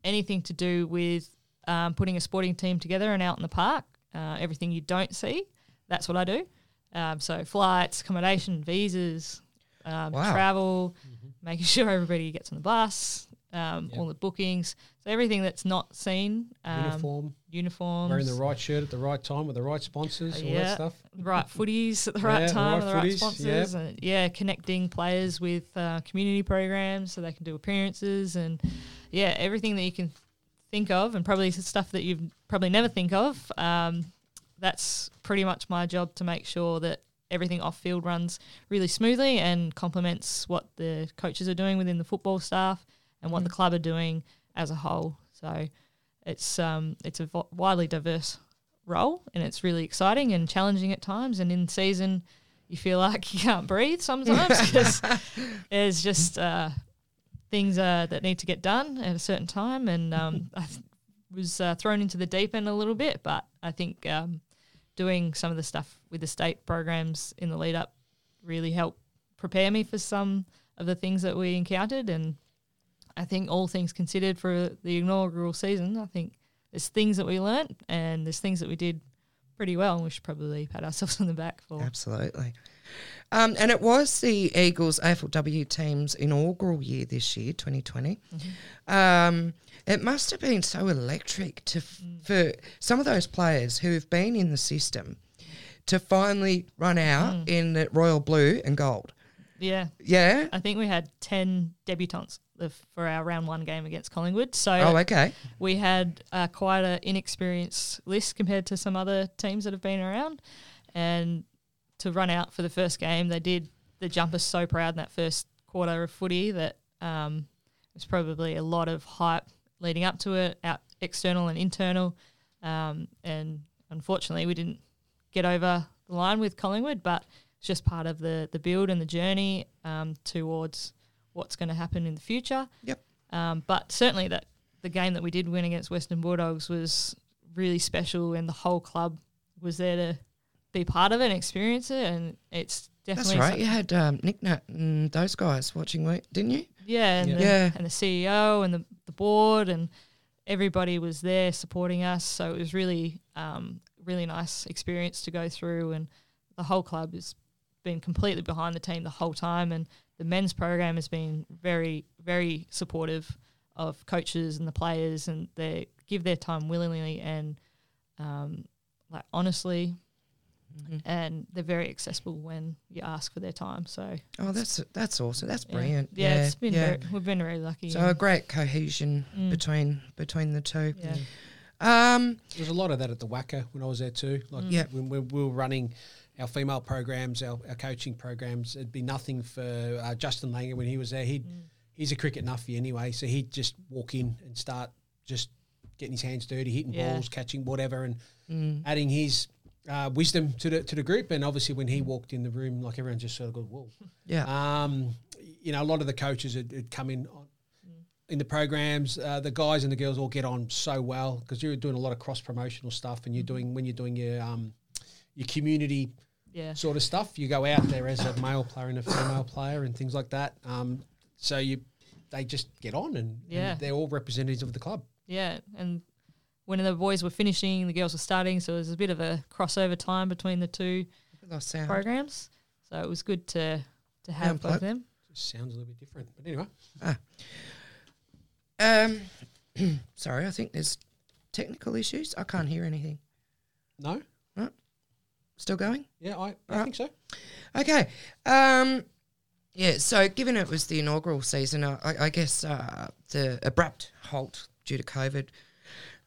D: anything to do with um, putting a sporting team together and out in the park, uh, everything you don't see, that's what I do. Um, so flights, accommodation, visas, um,
C: Wow.
D: travel, making sure everybody gets on the bus, um,
B: Yep.
D: all the bookings. So everything that's not seen. Um,
B: Uniform,
D: uniforms,
B: wearing the right shirt at the right time with the right sponsors, all that
D: Yeah.
B: stuff.
D: right footies at the right
B: Yeah, the
D: time,
B: right
D: the right
B: footies,
D: sponsors, and yeah, connecting players with uh, community programs so they can do appearances and yeah, everything that you can think of, and probably stuff that you've probably never think of. Um, that's pretty much my job to make sure that everything off field runs really smoothly and complements what the coaches are doing within the football staff and what the club are doing as a whole. So it's um, it's a widely diverse role and it's really exciting and challenging at times. And in season, you feel like you can't breathe sometimes because there's just uh, things uh, that need to get done at a certain time. And um, I th- was uh, thrown into the deep end a little bit, but I think um, doing some of the stuff with the state programs in the lead up really helped prepare me for some of the things that we encountered. And I think all things considered for the inaugural season, I think there's things that we learnt and there's things that we did pretty well, and we should probably pat ourselves on the back for.
C: Absolutely. Um, and it was the Eagles AFLW team's inaugural year this year, 2020. Um, it must have been so electric to f- for some of those players who have been in the system to finally run out in the royal blue and gold.
D: Yeah,
C: Yeah.
D: I think we had 10 debutants for our round one game against Collingwood. So
C: Oh, okay.
D: we had uh, quite an inexperienced list compared to some other teams that have been around. And to run out for the first game, they did the jumpers so proud in that first quarter of footy that um, it was probably a lot of hype leading up to it, out external and internal. Um, and unfortunately, we didn't get over the line with Collingwood, but it's just part of the the build and the journey um, towards what's going to happen in the future.
C: Yep.
D: Um, but certainly that the game that we did win against Western Bulldogs was really special, and the whole club was there to be part of it and experience it. And it's definitely
C: That's
D: right.
C: You had um, Nic Nat and those guys watching, didn't you?
D: yeah, and,
B: Yeah.
D: The,
C: Yeah.
D: and the CEO and the, the board and everybody was there supporting us. So it was really, um, really nice experience to go through. And the whole club has been completely behind the team the whole time. And the men's program has been very, very supportive of coaches and the players, and they give their time willingly. And um, like honestly,
C: Mm-hmm.
D: and they're very accessible when you ask for their time. So
C: Oh, that's that's awesome. That's
D: yeah.
C: brilliant.
D: Yeah, it's been
C: yeah.
D: Very, we've been very lucky.
C: so a great cohesion
D: Mm.
C: between between the two.
D: yeah,
C: Um,
B: There's a lot of that at the WACA when I was there too. Like
C: Yeah.
B: when, when we were running our female programs, our, our coaching programs, it'd be nothing for uh, Justin Langer when he was there. He'd
D: Mm.
B: he's a cricket nuffy anyway, so he'd just walk in and start just getting his hands dirty, hitting
D: Yeah.
B: balls, catching whatever, and
C: mm,
B: adding his uh, wisdom to the to the group. And obviously, when he walked in the room, like everyone just sort of go, "Whoa."
C: yeah.
B: Um, you know, a lot of the coaches had, had come in on, in the programs. Uh, the guys and the girls all get on so well because you're doing a lot of cross promotional stuff, and you're doing when you're doing your um, your community
D: yeah,
B: sort of stuff. You go out there as a male player and a female player and things like that. Um, so you they just get on and,
D: Yeah.
B: and they're all representatives of the club.
D: yeah. And when the boys were finishing, the girls were starting, so it was a bit of a crossover time between the two programs. So it was good to to have both of them.
B: Just sounds a little bit different, but anyway.
C: Um, sorry, I think there's technical issues. I can't hear anything.
B: No,
C: Still going?
B: yeah, I, I
C: Right.
B: think so.
C: Okay. Um, yeah, so given it was the inaugural season, I, I I guess uh, the abrupt halt due to COVID,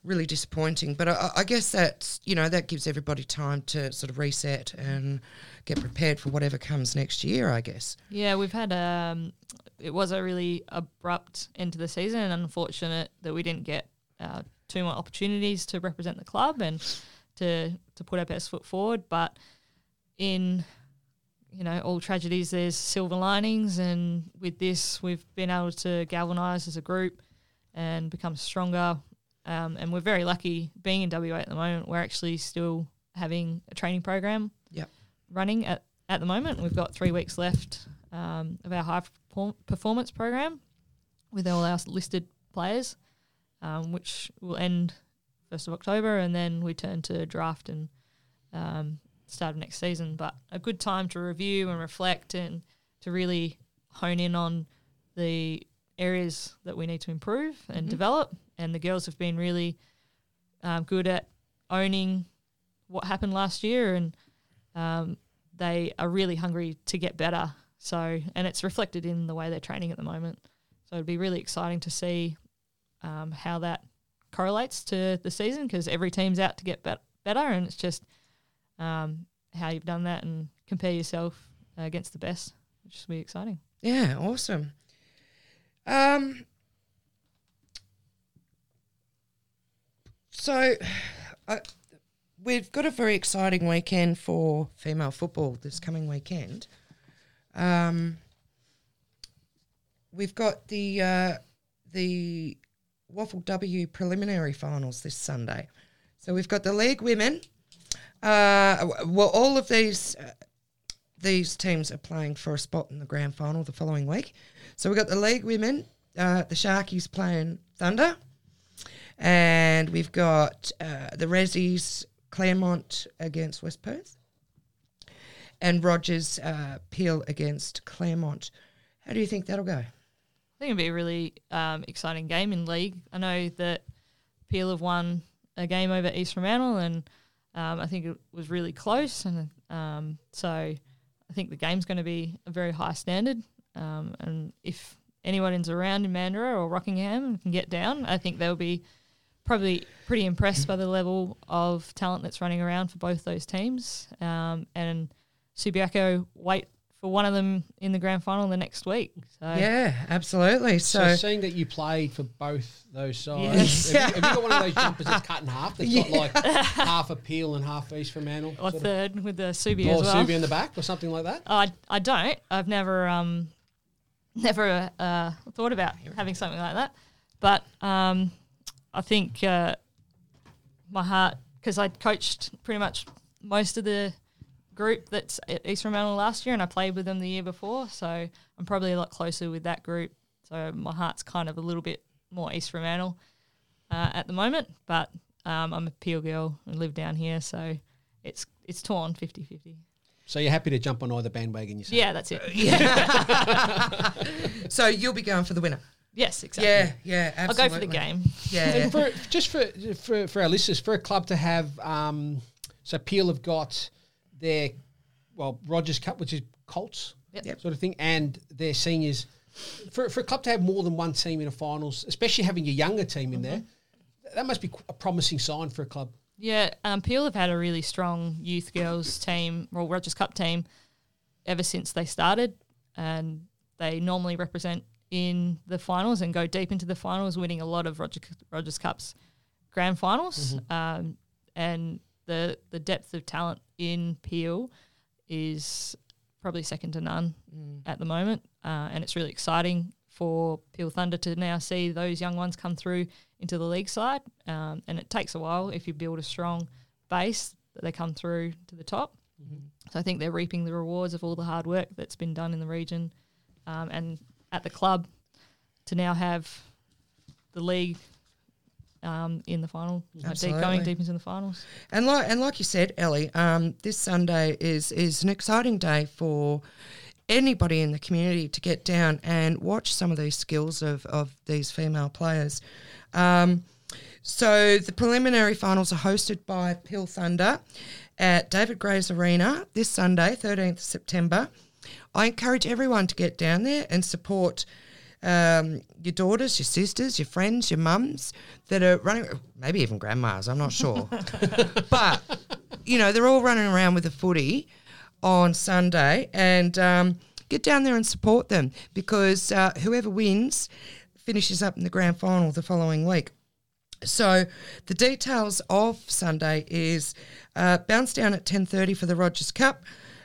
C: really disappointing. But I, I guess that, you know, that gives everybody time to sort of reset and get prepared for whatever comes next year, I guess.
D: Yeah, we've had um, it was a really abrupt end to the season, and unfortunate that we didn't get uh, two more opportunities to represent the club and to to put our best foot forward. But in you know all tragedies, there's silver linings, and with this, we've been able to galvanise as a group and become stronger. Um, and we're very lucky being in WA at the moment. We're actually still having a training program
C: Yep.
D: running at, at the moment. We've got three weeks left um, of our high performance program with all our listed players, um, which will end 1st of October, and then we turn to draft and um, start of next season. But a good time to review and reflect and to really hone in on the areas that we need to improve and
C: Mhm.
D: develop. And the girls have been really um, good at owning what happened last year, and um, they are really hungry to get better. So, and it's reflected in the way they're training at the moment. So it'd be really exciting to see um, how that correlates to the season because every team's out to get bet- better, and it's just um, how you've done that and compare yourself uh, against the best, which will be exciting.
C: Yeah, awesome. Um, so, I, we've got a very exciting weekend for female football this coming weekend. Um, we've got the uh, the WAFLW preliminary finals this Sunday. So we've got the league women. Uh, well, all of these uh, these teams are playing for a spot in the grand final the following week. So we've got the league women, uh, the Sharkies playing Thunder, and we've got uh, the Rezzies, Claremont against West Perth, and Rogers uh, Peel against Claremont. How do you think that'll go?
D: I think it'd be a really um, exciting game in league. I know that Peel have won a game over East Fremantle, and um, I think it was really close. And um, so I think the game's going to be a very high standard. Um, and if anyone's around in Mandurah or Rockingham and can get down, I think they'll be probably pretty impressed by the level of talent that's running around for both those teams. Um, and Subiaco wait for one of them in the grand final the next week. So
C: Yeah, absolutely.
B: So,
C: So,
B: seeing that you played for both those sides,
C: Yeah.
B: have, you, have you got one of those jumpers that's cut in half? That's got like half a peel and half East Fremantle?
D: or
B: sort of-
D: third with the Subi
B: Or
D: as well.
B: Subi in the back or something like that?
D: I I don't. I've never um never uh, thought about having something like that, but um I think uh, my heart because I coached pretty much most of the group that's at East Fremantle last year, and I played with them the year before, so I'm probably a lot closer with that group. So my heart's kind of a little bit more East Fremantle uh, at the moment, but um, I'm a Peel girl and live down here, so it's it's torn 50-50.
B: So you're happy to jump on either bandwagon, you say?
D: Yeah, that's it.
C: so you'll be going for the winner.
D: Yes, exactly.
C: Yeah, yeah,
D: I'll go for the game.
C: Yeah,
B: And for, just for, for for our listeners, for a club to have, um, so Peel have got their well Rogers Cup, which is Colts
D: Yep.
C: Yep.
B: sort of thing, and their seniors. For, for a club to have more than one team in a finals, especially having a younger team in there, that must be a promising sign for a club.
D: Yeah, um, Peel have had a really strong youth girls team, or Rogers Cup team, ever since they started, and they normally represent in the finals and go deep into the finals, winning a lot of Roger, Rogers Cups grand finals. Um, and the the depth of talent in Peel is probably second to none at the moment, uh, and it's really exciting for Peel Thunder to now see those young ones come through into the league side. Um, and it takes a while if you build a strong base that they come through to the top. So I think they're reaping the rewards of all the hard work that's been done in the region um, and at the club to now have the league um, in the final, going deep into the finals.
C: And like and like you said, Ellie, um, this Sunday is is an exciting day for anybody in the community to get down and watch some of these skills of of these female players. Um, so the preliminary finals are hosted by Peel Thunder at David Gray's Arena this Sunday, 13th September. I encourage everyone to get down there and support um, your daughters, your sisters, your friends, your mums that are running, maybe even grandmas, I'm not sure. but, you know, they're all running around with a footy on Sunday and um, get down there and support them because uh, whoever wins finishes up in the grand final the following week. So the details of Sunday is uh, bounce down at 10.30 for the Rogers Cup,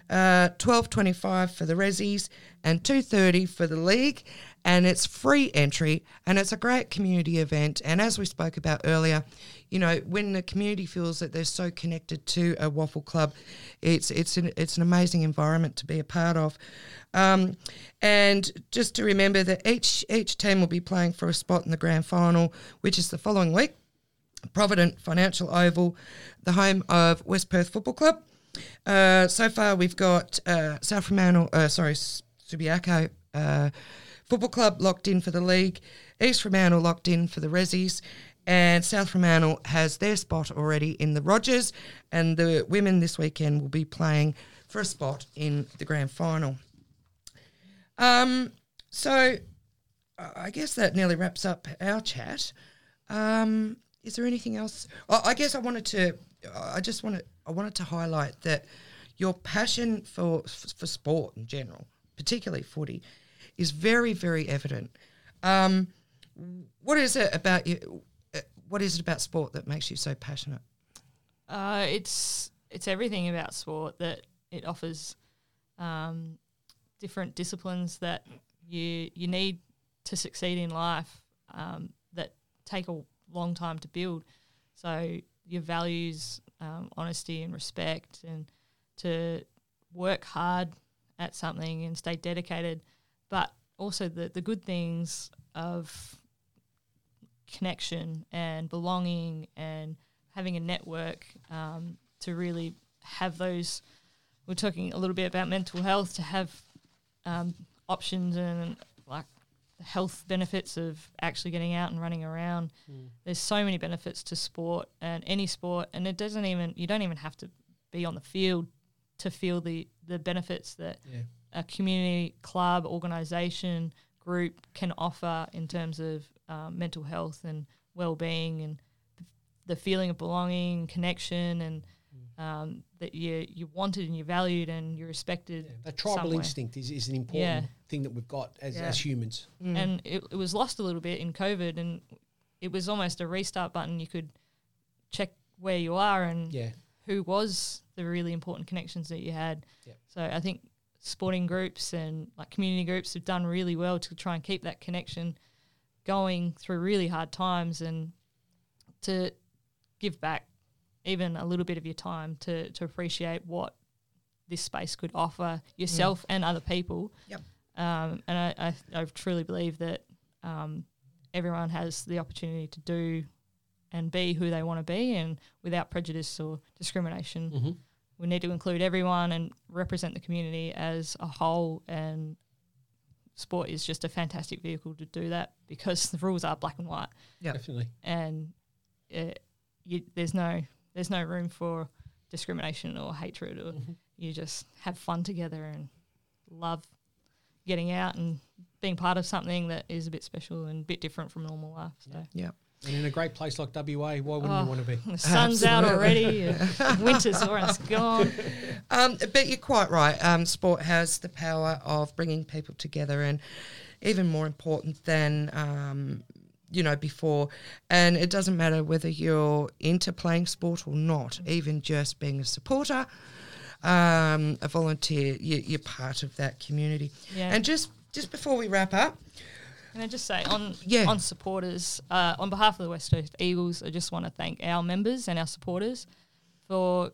C: uh, 12.25 for the Rezzies and 2.30 for the league. And it's free entry and it's a great community event. And as we spoke about earlier, you know, when the community feels that they're so connected to a WAFL club, it's it's an, it's an amazing environment to be a part of. Um, and just to remember that each each team will be playing for a spot in the grand final, which is the following week. Provident Financial Oval, the home of West Perth Football Club. Uh, so far, we've got uh, South Fremantle, uh, sorry, Subiaco uh, Football Club locked in for the league, East Fremantle locked in for the Rezzies, and South Fremantle has their spot already in the Rogers, and the women this weekend will be playing for a spot in the grand final. Um, so I guess that nearly wraps up our chat. Um, is there anything else? I guess I wanted to. I just wanted. I wanted to highlight that your passion for for sport in general, particularly footy, is very very evident. Um, what is it about you? uh, What is it about sport that makes you so passionate?
D: Uh, it's it's everything about sport that it offers um, different disciplines that you you need to succeed in life um, that take a long time to build. So your values, um, honesty and respect, and to work hard at something and stay dedicated, but also the the good things of connection and belonging and having a network um, to really have those. We're talking a little bit about mental health to have um, options and like the health benefits of actually getting out and running around. There's so many benefits to sport and any sport, and it doesn't even you don't even have to be on the field to feel the the benefits that
B: Yeah.
D: A community club organisation group can offer in terms of um, mental health and well-being and the feeling of belonging connection and um, that you you wanted and you're valued and you're respected
B: That tribal
D: somewhere.
B: instinct is, is an important
D: Yeah.
B: thing that we've got as,
D: Yeah.
B: as humans.
D: and it, it was lost a little bit in covid and it was almost a restart button you could check where you are and
B: Yeah.
D: who was the really important connections that you had.
B: Yep.
D: So I think sporting groups and like community groups have done really well to try and keep that connection going through really hard times and to give back even a little bit of your time to to appreciate what this space could offer yourself and other people.
C: Yep.
D: Um, and I, I, I truly believe that um, everyone has the opportunity to do and be who they want to be and without prejudice or discrimination.
B: Mm-hmm.
D: We need to include everyone and represent the community as a whole and sport is just a fantastic vehicle to do that because the rules are black and white,
C: Yep.
B: Definitely.
D: and it, you, there's no there's no room for discrimination or hatred, or mm-hmm. you just have fun together and love getting out and being part of something that is a bit special and a bit different from normal life. So.
C: Yeah.
B: And in a great place like WA, why wouldn't
D: Oh.
B: you want to be?
D: The sun's out already. winter's almost gone.
C: Um, but you're quite right. Um, sport has the power of bringing people together, and even more important than um, you know before. And it doesn't matter whether you're into playing sport or not. Even just being a supporter, um, a volunteer, you, you're part of that community.
D: Yeah.
C: And just just before we wrap up,
D: Can I just say on
C: Yeah.
D: on supporters, uh, on behalf of the West Coast Eagles, I just want to thank our members and our supporters for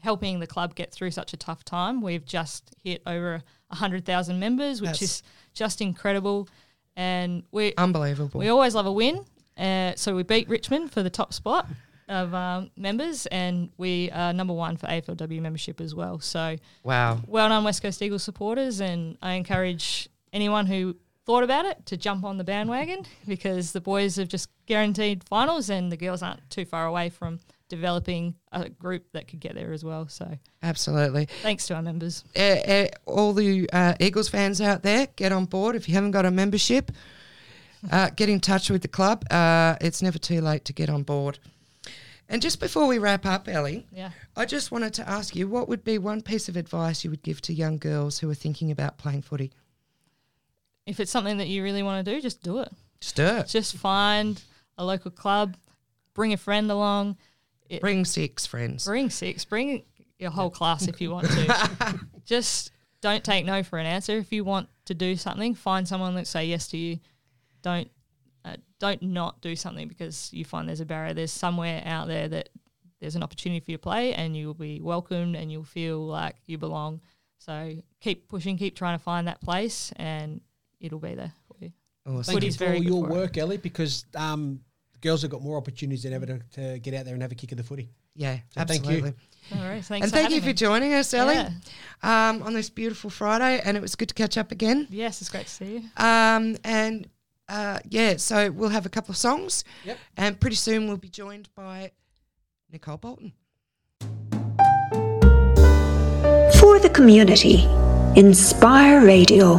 D: helping the club get through such a tough time. We've just hit over hundred thousand members, which
C: That's-
D: is just incredible, and we
C: unbelievable.
D: we always love a win. Uh, so we beat Richmond for the top spot of um, members, and we are number one for AFLW membership as well. So
C: wow.
D: well done, West Coast Eagles supporters, and I encourage anyone who thought about it to jump on the bandwagon because the boys have just guaranteed finals, and the girls aren't too far away from developing a group that could get there as well. So
C: Absolutely.
D: thanks to our members.
C: uh, uh, all the uh, Eagles fans out there, get on board. If you haven't got a membership, uh, get in touch with the club. Uh, it's never too late to get on board. And just before we wrap up, Ellie,
D: Yeah.
C: I just wanted to ask you what would be one piece of advice you would give to young girls who are thinking about playing footy?
D: If it's something that you really want to do, just do it.
C: Just do it.
D: Just find a local club, bring a friend along, it,
C: Bring six friends.
D: bring six, bring your whole class if you want to. Just don't take no for an answer. If you want to do something, find someone that say yes to you. Don't uh, don't not do something because you find there's a barrier. There's somewhere out there that there's an opportunity for you to play, and you'll be welcomed, and you'll feel like you belong. So keep pushing, keep trying to find that place, and it'll be there for you.
C: Awesome.
B: Thank
D: Footy's
B: you for
D: very
B: all your
D: for it.
B: work, Ellie, because um, girls have got more opportunities than ever to, to get out there and have a kick of the footy.
C: Yeah,
B: So thank you.
C: absolutely.
D: All right, thanks
C: And
D: for
C: thank you for
D: me.
C: joining us, Ellie,
D: Yeah.
C: um, on this beautiful Friday. And it was good to catch up again.
D: Yes, it's great to see you.
C: Um, and uh, yeah, so we'll have a couple of songs.
B: Yep.
C: And pretty soon we'll be joined by Nicole Bolton.
E: For the community, Inspire Radio.